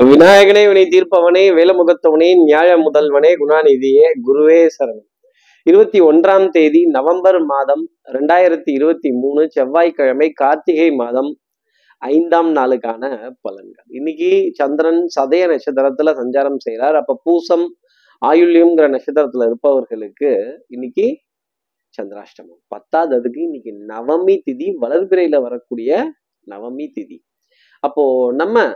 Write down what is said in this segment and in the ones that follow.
விநாயகனே வினை தீர்ப்பவனே வேலமுகத்தவனே நியாய முதல்வனே குணாநிதியே குருவே சரணம். இருபத்தி ஒன்றாம் தேதி நவம்பர் மாதம் ரெண்டாயிரத்தி இருபத்தி மூணு செவ்வாய்க்கிழமை கார்த்திகை மாதம் ஐந்தாம் நாளுக்கான பலன்கள். இன்னைக்கு சந்திரன் சதய நட்சத்திரத்துல சஞ்சாரம் செய்கிறார் அப்ப பூசம் ஆயுள்யம்ங்கிற நட்சத்திரத்துல இருப்பவர்களுக்கு இன்னைக்கு சந்திராஷ்டமம். பத்தாததுக்கு இன்னைக்கு நவமி திதி வளர்பிறையில வரக்கூடிய நவமி திதி. அப்போ நம்ம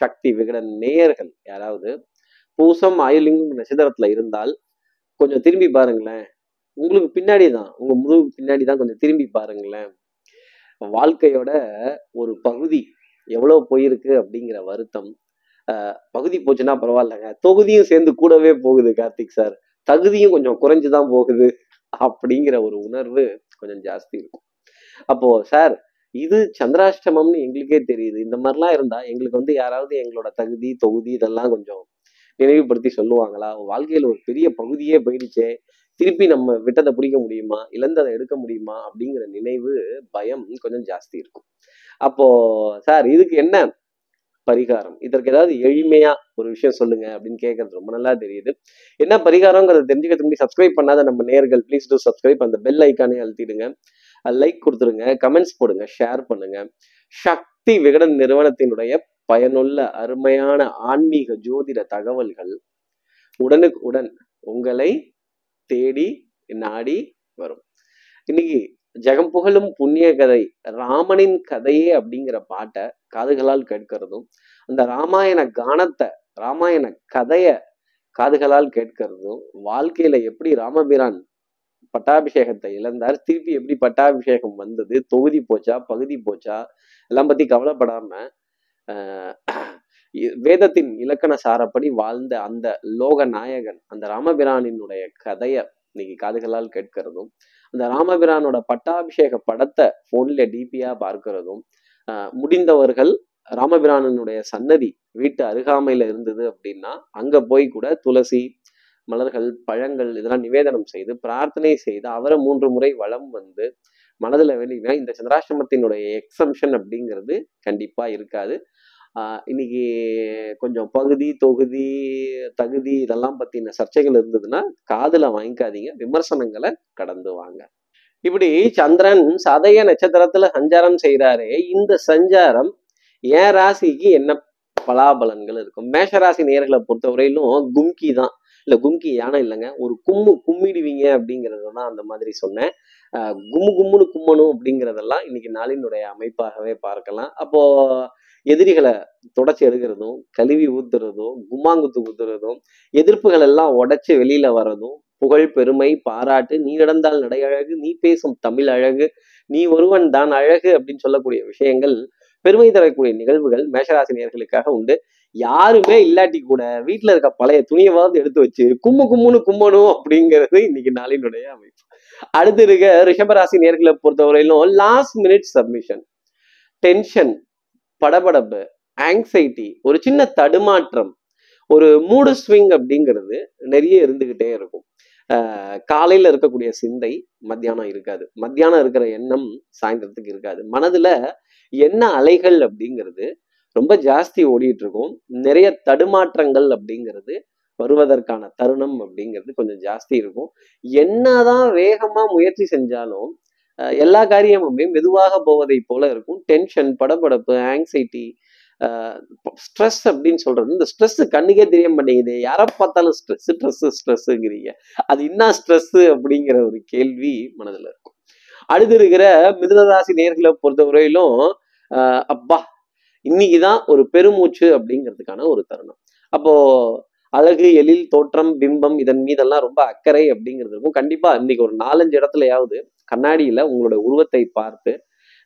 சக்தி விகடன் நேயர்கள். யாராவது பூசம் ஆயுளிங்கம் நட்சத்திரத்துல இருந்தால் கொஞ்சம் திரும்பி பாருங்களேன். உங்களுக்கு பின்னாடி தான் உங்க முதுகுக்கு பின்னாடி தான் கொஞ்சம் திரும்பி பாருங்களேன். வாழ்க்கையோட ஒரு பகுதி எவ்வளவு போயிருக்கு அப்படிங்கிற வருத்தம் பகுதி போச்சுன்னா பரவாயில்லங்க. தொகுதியும் சேர்ந்து கூடவே போகுது கார்த்திக் சார். தகுதியும் கொஞ்சம் குறைஞ்சுதான் போகுது அப்படிங்கிற ஒரு உணர்வு கொஞ்சம் ஜாஸ்தி இருக்கும். அப்போ சார் இது சந்திராஷ்டமம்னு எங்களுக்கே தெரியுது. இந்த மாதிரிலாம் இருந்தா எங்களுக்கு வந்து யாராவது எங்களோட தகுதி தொகுதி இதெல்லாம் கொஞ்சம் நினைவுபடுத்தி சொல்லுவாங்களா? வாழ்க்கையில ஒரு பெரிய பகுதியே போயிடுச்சே. திருப்பி நம்ம விட்டதை பிடிக்க முடியுமா? இழந்ததை எடுக்க முடியுமா? அப்படிங்கிற நினைவு பயம் கொஞ்சம் ஜாஸ்தி இருக்கும். அப்போ சார் இதுக்கு என்ன பரிகாரம்? இதற்கு ஏதாவது எளிமையா ஒரு விஷயம் சொல்லுங்க அப்படின்னு கேட்கறது ரொம்ப நல்லா தெரியுது. என்ன பரிகாரங்கிறத தெரிஞ்சுக்கிறதுக்கு முன்னாடி சப்ஸ்கிரைப் பண்ணாத நம்ம நேர்கள் ப்ளீஸ் டூ சப்ஸ்கிரைப் அந்த பெல் ஐக்கானே அழுத்திடுங்க. லைக் கொடுத்துருங்க கமெண்ட்ஸ் போடுங்க ஷேர் பண்ணுங்க. சக்தி விகடன் நிறுவனத்தினுடைய பயனுள்ள அருமையான ஆன்மீக ஜோதிட தகவல்கள் உடனுக்கு உடன் உங்களை தேடி நாடி வரும். இன்னைக்கு ஜெகம் புகழும் புண்ணிய கதை ராமனின் கதையே அப்படிங்கிற பாட்டை காதுகளால் கேட்கிறதும் அந்த ராமாயண கானத்தை ராமாயண கதைய காதுகளால் கேட்கிறதும் வாழ்க்கையில எப்படி ராமபிரான் பட்டாபிஷேகத்தை இழந்தார். திருப்பி எப்படி பட்டாபிஷேகம் வந்தது? தொகுதி போச்சா? பகுதி போச்சா? எல்லாம் பத்தி கவலைப்படாம ஆஹ் வேதத்தின் இலக்கண சாரப்படி வாழ்ந்த அந்த லோக நாயகன் அந்த ராமபிரானினுடைய கதையை இன்னைக்கு காதுகளால் கேட்கிறதும் அந்த ராமபிரானோட பட்டாபிஷேக படத்தை போன்ல டிபியா பார்க்கிறதும் ஆஹ் முடிந்தவர்கள் ராமபிரானனுடைய சன்னதி வீட்டு அருகாமையில இருந்தது அப்படின்னா அங்க போய் கூட துளசி மலர்கள் பழங்கள் இதெல்லாம் நிவேதனம் செய்து பிரார்த்தனை செய்து அவரை மூன்று முறை வளம் வந்து மனதில் வெளியினா இந்த சந்திராசிரமத்தினுடைய எக்ஸம்ஷன் அப்படிங்கிறது கண்டிப்பாக இருக்காது. இன்னைக்கு கொஞ்சம் பகுதி தொகுதி தகுதி இதெல்லாம் பற்றின சர்ச்சைகள் இருந்ததுன்னா காதில் வாங்கிக்காதீங்க விமர்சனங்களை கடந்து வாங்க. இப்படி சந்திரன் சதய நட்சத்திரத்துல சஞ்சாரம் செய்கிறாரே இந்த சஞ்சாரம் என் ராசிக்கு என்ன பலாபலன்கள் இருக்கும்? மேஷ ராசி நேர்களை பொறுத்தவரையிலும் கும்கி தான். இல்ல கும்கி யானை இல்லைங்க. ஒரு கும்மு கும்மிடுவீங்க அப்படிங்கறத தான் அந்த மாதிரி சொன்னேன். ஆஹ் கும்மு கும்முன்னு கும்மணும் அப்படிங்கிறதெல்லாம் இன்னைக்கு நாளினுடைய அமைப்பாகவே பார்க்கலாம். அப்போ எதிரிகளை தொடச்சி எடுக்கிறதும் கழுவி ஊத்துறதும் கும்மாங்குத்து ஊத்துறதும் எதிர்ப்புகள் எல்லாம் உடைச்சு வெளியில வர்றதும் புகழ் பெருமை பாராட்டு நீ நடந்தால் நடை அழகு நீ பேசும் தமிழ் அழகு நீ ஒருவன் தான் அழகு அப்படின்னு சொல்லக்கூடிய விஷயங்கள் பெருமை தரக்கூடிய நிகழ்வுகள் மேஷராசினியர்களுக்காக உண்டு. யாருமே இல்லாட்டி கூட வீட்டுல இருக்க பழைய துணியவாவது எடுத்து வச்சு கும்மு கும்முன்னு கும்பணும் அப்படிங்கிறது இன்னைக்கு நாளினுடைய அமைப்பு. அடுத்து இருக்க ரிஷபராசி நேர்களை பொறுத்தவரையிலும் லாஸ்ட் மினிட் சப்மிஷன் டென்ஷன் படபடப்பு ஆங்ஸைட்டி ஒரு சின்ன தடுமாற்றம் ஒரு மூடு ஸ்விங் அப்படிங்கிறது நிறைய இருந்துகிட்டே இருக்கும். காலையில இருக்கக்கூடிய சிந்தை மத்தியானம் இருக்காது. மத்தியானம் இருக்கிற எண்ணம் சாயந்தரத்துக்கு இருக்காது. மனதுல என்ன அலைகள் அப்படிங்கிறது ரொம்ப ஜாஸ்தி ஓடிட்டு இருக்கும் நிறைய தடுமாற்றங்கள் அப்படிங்கிறது வருவதற்கான தருணம் அப்படிங்கிறது கொஞ்சம் ஜாஸ்தி இருக்கும். என்னதான் வேகமா முயற்சி செஞ்சாலும் எல்லா காரியமுமே மெதுவாக போவதை போல இருக்கும். டென்ஷன் படபடப்பு ஆங்ஸைட்டி ஸ்ட்ரெஸ் அப்படின்னு சொல்றது. இந்த ஸ்ட்ரெஸ் கண்ணுக்கே தெரிய மாட்டேங்குது. யாரை பார்த்தாலும் ஸ்ட்ரெஸ் ஸ்ட்ரெஸ் ஸ்ட்ரெஸ்ஸுங்கிறீங்க அது என்ன ஸ்ட்ரெஸ் அப்படிங்கிற ஒரு கேள்வி மனதுல இருக்கும். அடுத்து இருக்கிற மிதுனராசி நேர்களை பொறுத்தவரையிலும் அப்பா இன்னைக்கு தான் ஒரு பெருமூச்சு அப்படிங்கிறதுக்கான ஒரு தருணம். அப்போ அழகு எழில் தோற்றம் பிம்பம் இதன் மீதெல்லாம் ரொம்ப அக்கறை அப்படிங்கிறது இருக்கும். கண்டிப்பா இன்னைக்கு ஒரு நாலஞ்சு இடத்துலயாவது கண்ணாடியில உங்களுடைய உருவத்தை பார்த்து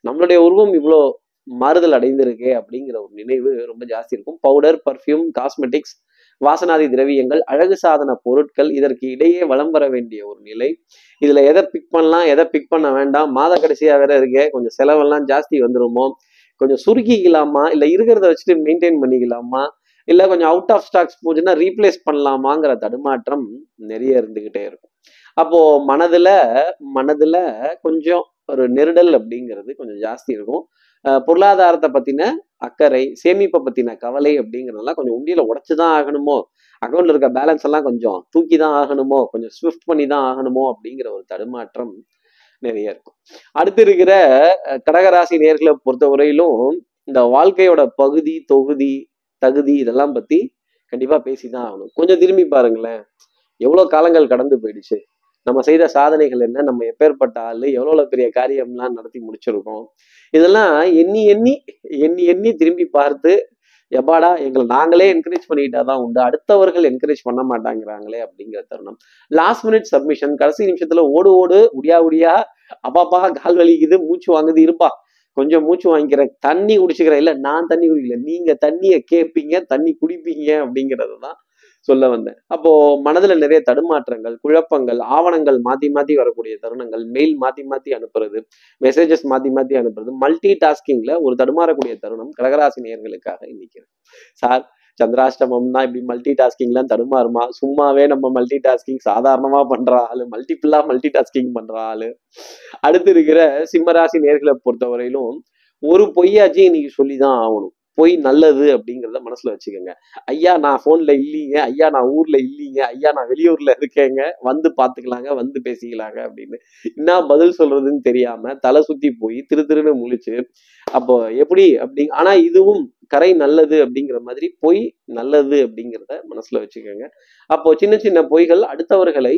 நம்மளுடைய உருவம் இவ்வளோ மாறுதல் அடைந்திருக்கே அப்படிங்கிற ஒரு நினைவு ரொம்ப ஜாஸ்தி இருக்கும். பவுடர் பர்ஃப்யூம் காஸ்மெட்டிக்ஸ் வாசனாதி திரவியங்கள் அழகு சாதன பொருட்கள் இதற்கு இடையே வளம் வர வேண்டிய ஒரு நிலை. இதுல எதை பிக் பண்ணலாம் எதை பிக் பண்ண வேண்டாம் மாத கடைசியா வேற இருக்கே கொஞ்சம் செலவெல்லாம் ஜாஸ்தி வந்துருமோ கொஞ்சம் சுருக்கிக்கலாமா? இல்லை இருக்கிறத வச்சுட்டு மெயின்டைன் பண்ணிக்கலாமா? இல்லை கொஞ்சம் அவுட் ஆஃப் ஸ்டாக்ஸ் போச்சுன்னா ரீப்ளேஸ் பண்ணலாமாங்கிற தடுமாற்றம் நிறைய இருந்துக்கிட்டே இருக்கும். அப்போ மனதில் மனதில் கொஞ்சம் ஒரு நெருடல் அப்படிங்கிறது கொஞ்சம் ஜாஸ்தி இருக்கும். பொருளாதாரத்தை பற்றின அக்கறை சேமிப்பை பற்றின கவலை அப்படிங்கிறதெல்லாம் கொஞ்சம் உண்டியில் உடச்சி தான் ஆகணுமோ அக்கௌண்ட்ல இருக்க பேலன்ஸ் எல்லாம் கொஞ்சம் தூக்கி தான் ஆகணுமோ? கொஞ்சம் ஸ்விஃப்ட் பண்ணி தான் ஆகணுமோ? அப்படிங்கிற ஒரு தடுமாற்றம் நிறைய இருக்கும். அடுத்து இருக்கிற கடகராசி நேர்களை பொறுத்த வரையிலும் இந்த வாழ்க்கையோட பகுதி தொகுதி தகுதி இதெல்லாம் பத்தி கண்டிப்பா பேசிதான் ஆகணும். கொஞ்சம் திரும்பி பாருங்களேன். எவ்வளவு காலங்கள் கடந்து போயிடுச்சு. நம்ம செய்த சாதனைகள் என்ன? நம்ம எப்பேற்பட்ட ஆள்? எவ்வளோ பெரிய காரியம்லாம் நடத்தி முடிச்சிருக்கோம்? இதெல்லாம் எண்ணி எண்ணி எண்ணி எண்ணி திரும்பி பார்த்து எப்பாடா எங்களை நாங்களே என்கரேஜ் பண்ணிக்கிட்டா தான் உண்டு. அடுத்தவர்கள் என்கரேஜ் பண்ண மாட்டாங்கிறாங்களே அப்படிங்கிற தருணம். லாஸ்ட் மினிட் சப்மிஷன் கடைசி நிமிஷத்துல ஓடு ஓடு உடியா உடியா அப்பாப்பா கால் வலிக்குது மூச்சு வாங்குது இருப்பா. கொஞ்சம் மூச்சு வாங்கிக்கிறேன் தண்ணி குடிச்சுக்கிறேன் இல்லை நான் தண்ணி குடிக்கல நீங்க தண்ணியை கேட்பீங்க தண்ணி குடிப்பீங்க அப்படிங்கிறது தான் சொல்ல வந்தேன். அப்போ மனதுல நிறைய தடுமாற்றங்கள் குழப்பங்கள் ஆவணங்கள் மாத்தி மாத்தி வரக்கூடிய தருணங்கள் மெயில் மாத்தி மாத்தி அனுப்புறது மெசேஜஸ் மாத்தி மாத்தி அனுப்புறது மல்டி டாஸ்கிங்ல ஒரு தடுமாறக்கூடிய தருணம் கடகராசி நேர்களுக்காக இன்னைக்கு சார் சந்திராஷ்டமம்னா இப்படி மல்டி டாஸ்கிங்லாம் தடுமாறுமா? சும்மாவே நம்ம மல்டி டாஸ்கிங் சாதாரணமா பண்ற ஆளு மல்டிபிளா மல்டி டாஸ்கிங் பண்ற ஆளு. அடுத்து இருக்கிற சிம்மராசி நேர்களை பொறுத்தவரையிலும் ஒரு பொய்யாச்சும் இன்னைக்கு சொல்லிதான் ஆகணும். பொய் நல்லது அப்படிங்கிறத மனசுல வச்சுக்கோங்க. ஐயா நான் ஃபோன்ல இல்லைங்க. ஐயா நான் ஊர்ல இல்லைங்க. ஐயா நான் வெளியூர்ல இருக்கேங்க. வந்து பாத்துக்கலாங்க. வந்து பேசிக்கலாங்க அப்படின்னு. என்ன பதில் சொல்றதுன்னு தெரியாம தலை சுத்தி போய் திரு திருன்னு முழிச்சு அப்போ எப்படி அப்படி ஆனா இதுவும் கரை நல்லது அப்படிங்கிற மாதிரி பொய் நல்லது அப்படிங்கிறத மனசுல வச்சுக்கோங்க. அப்போ சின்ன சின்ன பொய்கள் அடுத்தவர்களை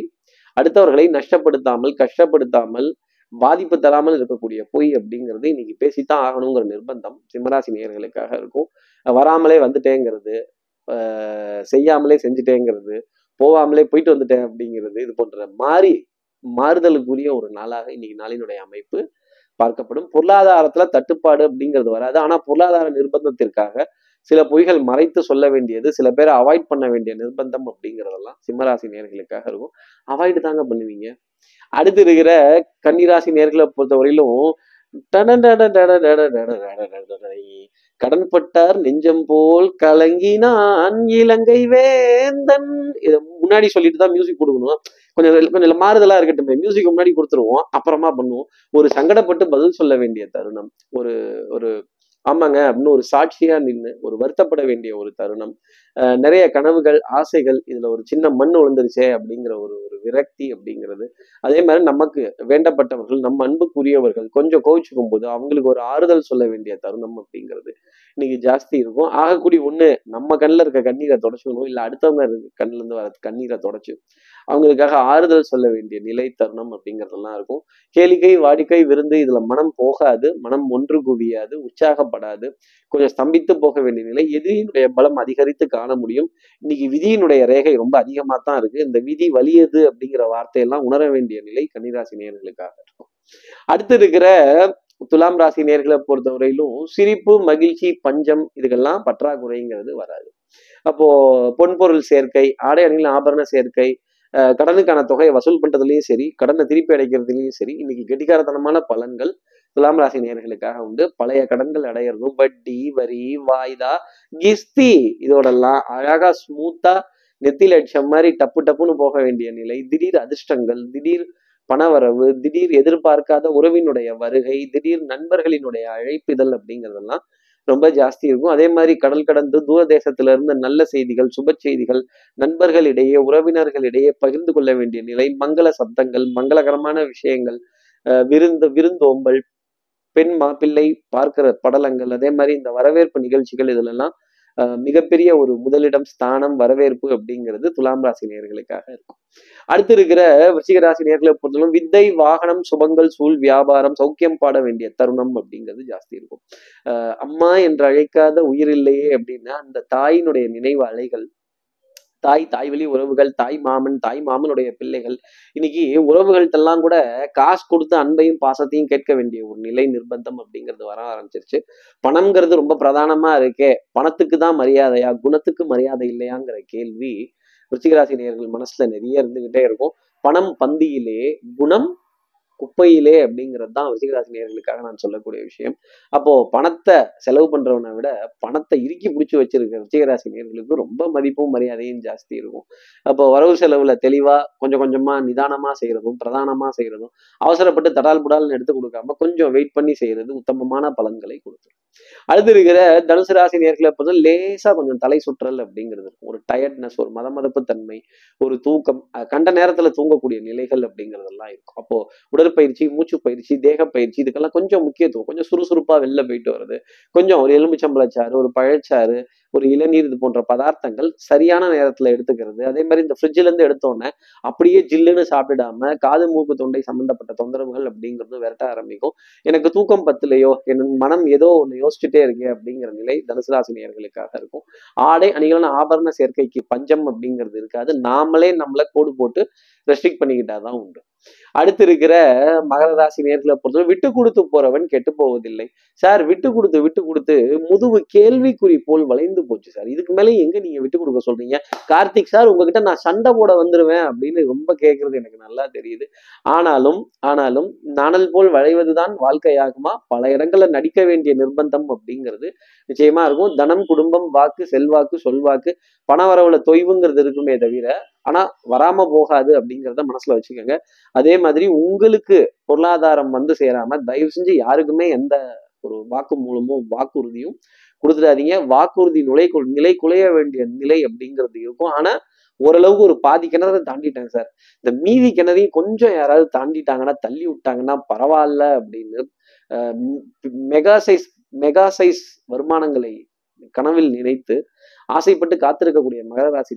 அடுத்தவர்களை நஷ்டப்படுத்தாமல் கஷ்டப்படுத்தாமல் பாதிப்பு தராமல் இருக்கக்கூடிய பொய் அப்படிங்கிறது இன்னைக்கு பேசித்தான் ஆகணுங்கிற நிர்பந்தம் சிம்மராசி நேர்களுக்காக இருக்கும். வராமலே வந்துட்டேங்கிறது செய்யாமலே செஞ்சுட்டேங்கிறது போகாமலே போயிட்டு வந்துட்டேன் அப்படிங்கிறது இது போன்ற மாறி மாறுதலுக்குரிய ஒரு நாளாக இன்னைக்கு நாளினுடைய அமைப்பு பார்க்கப்படும். பொருளாதாரத்துல தட்டுப்பாடு அப்படிங்கிறது வராது. ஆனா பொருளாதார நிர்பந்தத்திற்காக சில பொய்கள் மறைத்து சொல்ல வேண்டியது சில பேரை அவாய்ட் பண்ண வேண்டிய நிர்பந்தம் அப்படிங்கிறதெல்லாம் சிம்மராசி நேர்களுக்காக இருக்கும் அவாய்டு தாங்க பண்ணுவீங்க அடுத்து இருக்கிற கன்னிராசி நேர்களை பொறுத்தவரையிலும் கடன்பட்டார் நெஞ்சம் போல் கலங்கினான் இலங்கை வேந்தன் இதை முன்னாடி சொல்லிட்டு தான் மியூசிக் கொடுக்கணும் கொஞ்சம் கொஞ்சம் மாறுதலாக இருக்கட்டும் மியூசிக் முன்னாடி கொடுத்துருவோம் அப்புறமா பண்ணுவோம் ஒரு சங்கடப்பட்டு பதில் சொல்ல வேண்டிய தருணம் ஒரு ஒரு ஆமாங்க அப்படின்னு ஒரு சாட்சியா நின்று ஒரு வருத்தப்பட வேண்டிய ஒரு தருணம். நிறைய கனவுகள் ஆசைகள் இதுல ஒரு சின்ன மண் விழுந்துருச்சே அப்படிங்கிற ஒரு ஒரு விரக்தி அப்படிங்கிறது. அதே மாதிரி நமக்கு வேண்டப்பட்டவர்கள் நம்ம அன்புக்குரியவர்கள் கொஞ்சம் கோவிச்சுக்கும் போது அவங்களுக்கு ஒரு ஆறுதல் சொல்ல வேண்டிய தருணம் அப்படிங்கிறது இன்னைக்கு ஜாஸ்தி இருக்கும். ஆகக்கூடிய ஒண்ணு நம்ம கண்ணில் இருக்க கண்ணீரை தொடச்சுக்கணும் இல்லை அடுத்தவங்க இருக்க இருந்து வர கண்ணீரை தொடச்சு அவங்களுக்காக ஆறுதல் சொல்ல வேண்டிய நிலை தருணம் அப்படிங்கிறதெல்லாம் இருக்கும். கேளிக்கை வாடிக்கை விருந்து இதுல மனம் போகாது மனம் ஒன்று குவியாது உற்சாகப்படாது கொஞ்சம் ஸ்தம்பித்து போக வேண்டிய நிலை எதிரியினுடைய பலம் அதிகரித்து காண முடியும். இன்னைக்கு விதியினுடைய ரேகை ரொம்ப அதிகமாக தான் இருக்கு. இந்த விதி வலியது அப்படிங்கிற வார்த்தையெல்லாம் உணர வேண்டிய நிலை கன்னிராசி நேர்களுக்காக இருக்கும். அடுத்து இருக்கிற துலாம் ராசி நேர்களை பொறுத்தவரையிலும் சிரிப்பு மகிழ்ச்சி பஞ்சம் இதுக்கெல்லாம் பற்றாக்குறைங்கிறது வராது. அப்போ பொன்பொருள் சேர்க்கை ஆடை அணிகள் ஆபரண சேர்க்கை கடனுக்கான தொகையை வசூல் பண்ணுறதுலையும் சரி கடனை திருப்பி அடைக்கிறதுலயும் சரி இன்னைக்கு கெட்டிக்காரத்தனமான பலன்கள் துலாம் ராசி நேர்களுக்காக உண்டு. பழைய கடன்கள் அடையிறதும் வட்டி வரி வாய்தா கிஸ்தி இதோடெல்லாம் அழகா ஸ்மூத்தா நெத்தில அடிச்ச மாதிரி டப்பு டப்புன்னு போக வேண்டிய நிலை. திடீர் அதிர்ஷ்டங்கள் திடீர் பணவரவு திடீர் எதிர்பார்க்காத உறவினுடைய வருகை திடீர் நண்பர்களினுடைய அழைப்பிதழ் அப்படிங்கிறதெல்லாம் ரொம்ப ஜாஸ்தி இருக்கும். அதே மாதிரி கடல் கடந்து தூர தேசத்துல இருந்து நல்ல செய்திகள் சுப செய்திகள் நண்பர்களிடையே உறவினர்களிடையே பகிர்ந்து கொள்ள வேண்டிய நிலை மங்கள சப்தங்கள் மங்களகரமான விஷயங்கள் விருந்து விருந்தோம்பல் பெண் மாப்பிள்ளை பார்க்கிற படலங்கள் அதே மாதிரி இந்த வரவேற்பு நிகழ்ச்சிகள் இதுலெல்லாம் மிகப்பெரிய ஒரு முதலிடம் ஸ்தானம் வரவேற்பு அப்படிங்கிறது துலாம் ராசி நேர்களுக்காக இருக்கும். அடுத்து இருக்கிற விருச்சிக ராசி நேர்களை பொறுத்தவரை வித்தை வாகனம் சுபங்கள் சூழ் வியாபாரம் சௌக்கியம் பாட வேண்டிய தருணம் அப்படிங்கிறது ஜாஸ்தி இருக்கும். அம்மா என்று அழைக்காத உயிர் இல்லையே அப்படின்னா அந்த தாயினுடைய நினைவு அலைகள் தாய் தாய் வழி உறவுகள் தாய் மாமன் தாய் மாமனுடைய பிள்ளைகள். இன்னைக்கு உறவுகள்ட்டெல்லாம் கூட காசு கொடுத்து அன்பையும் பாசத்தையும் கேட்க வேண்டிய ஒரு நிலை நிர்பந்தம் அப்படிங்கிறது வர ஆரம்பிச்சிருச்சு. பணம்ங்கிறது ரொம்ப பிரதானமா இருக்கே பணத்துக்கு தான் மரியாதையா குணத்துக்கு மரியாதை இல்லையாங்கிற கேள்வி ருச்சிகராசி நேயர்கள் மனசுல நிறைய இருந்துகிட்டே இருக்கும். பணம் பந்தியிலே குணம் குப்பையிலே அப்படிங்கிறது தான் விசிகராசி நேர்களுக்காக நான் சொல்லக்கூடிய விஷயம். அப்போ பணத்தை செலவு பண்றவனை விட பணத்தை இறுக்கி பிடிச்சி வச்சிருக்க விசிகராசி நேர்களுக்கு ரொம்ப மதிப்பும் மரியாதையும் ஜாஸ்தி இருக்கும். அப்போ வரவு செலவுல தெளிவா கொஞ்சம் கொஞ்சமா நிதானமா செய்யறதும் பிரதானமா செய்யறதும் அவசரப்பட்டு தடால் புடால்னு எடுத்து கொடுக்காம கொஞ்சம் வெயிட் பண்ணி செய்யறது உத்தமமான பலன்களை கொடுத்துரும் அடுத்து இருக்கிற தனுசு ராசி நேர்களை பார்த்தா லேசா கொஞ்சம் தலை சுற்றல் அப்படிங்கிறது இருக்கும். ஒரு டயர்ட்னஸ் ஒரு மதமதப்பு தன்மை ஒரு தூக்கம் கண்ட நேரத்துல தூங்கக்கூடிய நிலைகள் அப்படிங்கிறதெல்லாம் இருக்கும். அப்போ உடற்பயிற்சி மூச்சு பயிற்சி தேக பயிற்சி இதுக்கெல்லாம் கொஞ்சம் முக்கியத்துவம். கொஞ்சம் சுறுசுறுப்பா வெளில போயிட்டு வருது கொஞ்சம் ஒரு எலுமிச்சம்பழச்சாறு ஒரு பழச்சாறு ஒரு இளநீர் இது போன்ற பதார்த்தங்கள் சரியான நேரத்துல எடுத்துக்கிறது. அதே மாதிரி இந்த ஃப்ரிட்ஜ்ல இருந்து எடுத்தோன்னே அப்படியே ஜில்லுன்னு சாப்பிடாம காது மூக்கு தொண்டை சம்பந்தப்பட்ட தொந்தரவுகள் அப்படிங்கிறது விரட்ட ஆரம்பிக்கும். எனக்கு தூக்கம் பத்துலையோ என் மனம் ஏதோ ஒன்று யோசிச்சுட்டே இருக்கே அப்படிங்கிற நிலை தனுசு இருக்கும். ஆடை அணிகளான ஆபரண சேர்க்கைக்கு பஞ்சம் அப்படிங்கிறது இருக்காது. நாமளே நம்மளை கோடு போட்டு ரெஸ்ட்ரிக்ட் பண்ணிக்கிட்டாதான் உண்டு. அடுத்து இருக்கிற மகர ராசி நேர்களை பொறுத்தவரை விட்டு கொடுத்து போறவன் கெட்டு போவதில்லை. சார் விட்டு கொடுத்து விட்டு கொடுத்து முதுகு கேள்விக்குறி போல் வளைந்து போச்சு சார். இதுக்கு மேலே எங்க நீங்க விட்டு கொடுக்க சொல்றீங்க? கார்த்திக் சார் உங்ககிட்ட நான் சண்டை போட வந்துருவேன் அப்படின்னு ரொம்ப கேட்கறது எனக்கு நல்லா தெரியுது. ஆனாலும் ஆனாலும் நாணல் போல் வளைவதுதான் வாழ்க்கையாகுமா? பல இடங்கள்ல நடிக்க வேண்டிய நிர்பந்தம் அப்படிங்கிறது நிச்சயமா இருக்கும். தனம் குடும்பம் வாக்கு செல்வாக்கு சொல்வாக்கு பணவரவுல தொய்வுங்கிறது இருக்குமே தவிர ஆனால் வராமல் போகாது அப்படிங்கிறத மனசில் வச்சுக்கோங்க. அதே மாதிரி உங்களுக்கு பொருளாதாரம் வந்து சேராமல் தயவு செஞ்சு யாருக்குமே எந்த ஒரு வாக்கு மூலமும் வாக்குறுதியும் கொடுத்துடாதீங்க. வாக்குறுதி நுழை நிலை குலைய வேண்டிய நிலை அப்படிங்கிறது இருக்கும். ஆனால் ஓரளவுக்கு ஒரு பாதி கிணறு தாண்டிட்டாங்க சார். இந்த மீதி கிணறையும் கொஞ்சம் யாராவது தாண்டிட்டாங்கன்னா தள்ளி விட்டாங்கன்னா பரவாயில்ல அப்படின்னு மெகா சைஸ் மெகா சைஸ் வருமானங்களை கனவில் நினைத்து ஆசைப்பட்டு காத்திருக்கக்கூடிய மகர ராசி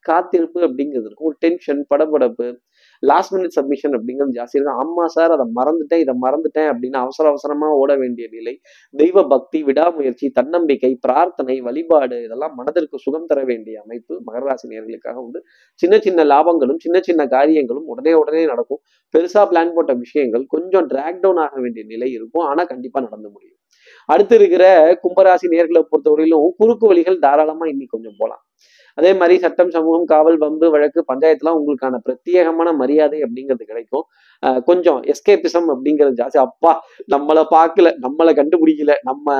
காத்திருப்பு அப்படிங்கிறது இருக்கும். ஒரு டென்ஷன் படபடப்பு லாஸ்ட் மினிட் சப்மிஷன் அப்படிங்கிறது ஜாஸ்தி இருக்கும். ஆமா சார் அதை மறந்துட்டேன் இதை மறந்துட்டேன் அப்படின்னு அவசர அவசரமா ஓட வேண்டிய நிலை தெய்வ பக்தி விடாமுயற்சி தன்னம்பிக்கை பிரார்த்தனை வழிபாடு இதெல்லாம் மனதிற்கு சுகம் தர வேண்டிய அமைப்பு மகர ராசி நேயர்களுக்காக உண்டு. சின்ன சின்ன லாபங்களும் சின்ன சின்ன காரியங்களும் உடனே உடனே நடக்கும். பெருசா பிளான் போட்ட விஷயங்கள் கொஞ்சம் டிராக் டவுன் ஆக வேண்டிய நிலை இருக்கும். ஆனா கண்டிப்பா நடந்து முடியும். அடுத்து இருக்கிற கும்பராசி நேர்களை பொறுத்தவரையிலும் குறுக்கு வழிகள் தாராளமா இன்னைக்கு கொஞ்சம் போகலாம் அதே மாதிரி சட்டம் சமூகம் காவல் வம்பு வழக்கு பஞ்சாயத்துலாம் உங்களுக்கான பிரத்யேகமான மரியாதை அப்படிங்கிறது கிடைக்கும். கொஞ்சம் எஸ்கேபிசம் அப்படிங்கிறது ஜாஸ்தி. அப்பா நம்மளை பார்க்கல நம்மளை கண்டுபிடிக்கல நம்ம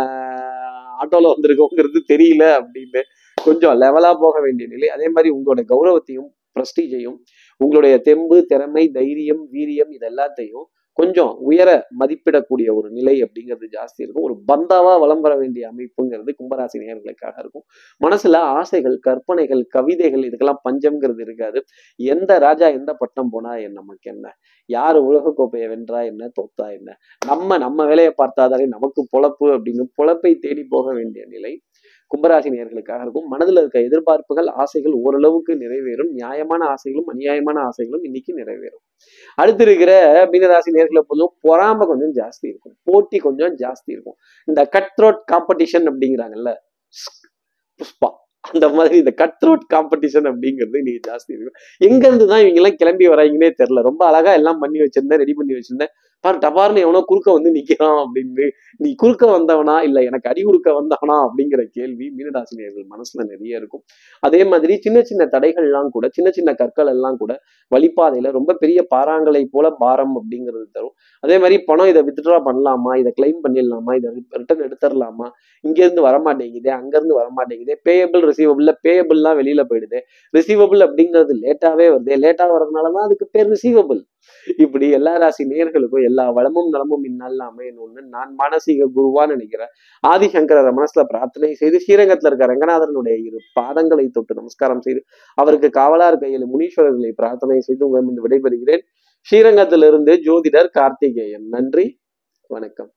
ஆட்டோல வந்திருக்கோங்கிறது தெரியல அப்படின்னு கொஞ்சம் லெவலா போக வேண்டிய நிலை. அதே மாதிரி உங்களோட கௌரவத்தையும் பிரஸ்டீஜையும் உங்களுடைய தெம்பு திறமை தைரியம் வீரியம் இது எல்லாத்தையும் கொஞ்சம் உயர மதிப்பிடக்கூடிய ஒரு நிலை அப்படிங்கிறது ஜாஸ்தி இருக்கும். ஒரு பந்தாவா வளம் வர வேண்டிய அமைப்புங்கிறது கும்பராசி நேர்களுக்காக இருக்கும். மனசுல ஆசைகள் கற்பனைகள் கவிதைகள் இதுக்கெல்லாம் பஞ்சம்ங்கிறது இருக்காது. எந்த ராஜா எந்த பட்டம் போனா என்ன நமக்கு என்ன? யார் உலக கோப்பையை வென்றா என்ன தோத்தா என்ன? நம்ம நம்ம வேலையை பார்த்தாதாலே நமக்கு பொழப்பு அப்படின்னு பொழப்பை தேடி போக வேண்டிய நிலை. கும்பராசி நேர்களுக்காக இருக்கும். மனதில் இருக்க எதிர்பார்ப்புகள் ஆசைகள் ஓரளவுக்கு நிறைவேறும். நியாயமான ஆசைகளும் அநியாயமான ஆசைகளும் இன்னைக்கு நிறைவேறும். அடுத்து இருக்கிற மீனராசி நேர்களை பொதுவும் பொறாம கொஞ்சம் ஜாஸ்தி இருக்கும். போட்டி கொஞ்சம் ஜாஸ்தி இருக்கும். இந்த கட் த்ரோட் காம்படிஷன் அப்படிங்கிறாங்கல்ல புஷ்பா. அந்த மாதிரி இந்த கட் த்ரோட் காம்படிஷன் அப்படிங்கிறது இன்னைக்கு ஜாஸ்தி இருக்கும் எங்கேருந்து தான் இவங்க எல்லாம் கிளம்பி வராங்கன்னே தெரியல. ரொம்ப அழகா எல்லாம் பண்ணி வச்சிருந்தேன் ரெடி பண்ணி வச்சிருந்தேன். பாரு டபார்னு எவனோ குறுக்க வந்து நிக்கிறான் அப்படின்னு. நீ குறுக்க வந்தவனா? இல்ல எனக்கு அடி குறுக்க வந்தவனா அப்படிங்கிற கேள்வி மீனராசினியர்கள் மனசுல நிறைய இருக்கும். அதே மாதிரி சின்ன சின்ன தடைகள்லாம் கூட சின்ன சின்ன கற்கள் எல்லாம் கூட வழிப்பாதையில ரொம்ப பெரிய பாறாங்களை போல பாரம் அப்படிங்கிறது தரும். அதே மாதிரி பணம் இதை வித்ட்ரா பண்ணலாமா? இதை கிளைம் பண்ணிடலாமா? இதை ரிட்டர்ன் எடுத்துடலாமா? இங்க இருந்து வரமாட்டேங்குதே அங்கிருந்து வரமாட்டேங்குதே பேயபிள் ரிசீவபிள்ல பேயபிள்லாம் வெளியில போயிடுது. ரிசீவபிள் அப்படிங்கிறது லேட்டாவே வருது. லேட்டா வர்றதுனாலதான் அதுக்கு பேர் ரிசீவபிள் இப்படி எல்லா ராசி நேர்களுக்கும் எல்லா வளமும் நலமும் இந்நாளில் அமையணும்னு நான் மானசீக குருவான்னு நினைக்கிறேன். ஆதிசங்கரரை மனசுல பிரார்த்தனை செய்து ஸ்ரீரங்கத்துல இருக்க ரங்கநாதனுடைய இரு பாதங்களை தொட்டு நமஸ்காரம் செய்து அவருக்கு காவலார் கையில் முனீஸ்வரர்களை பிரார்த்தனை செய்து உங்களிடம் விடைபெறுகிறேன். ஸ்ரீரங்கத்திலிருந்து ஜோதிடர் கார்த்திகேயன். நன்றி. வணக்கம்.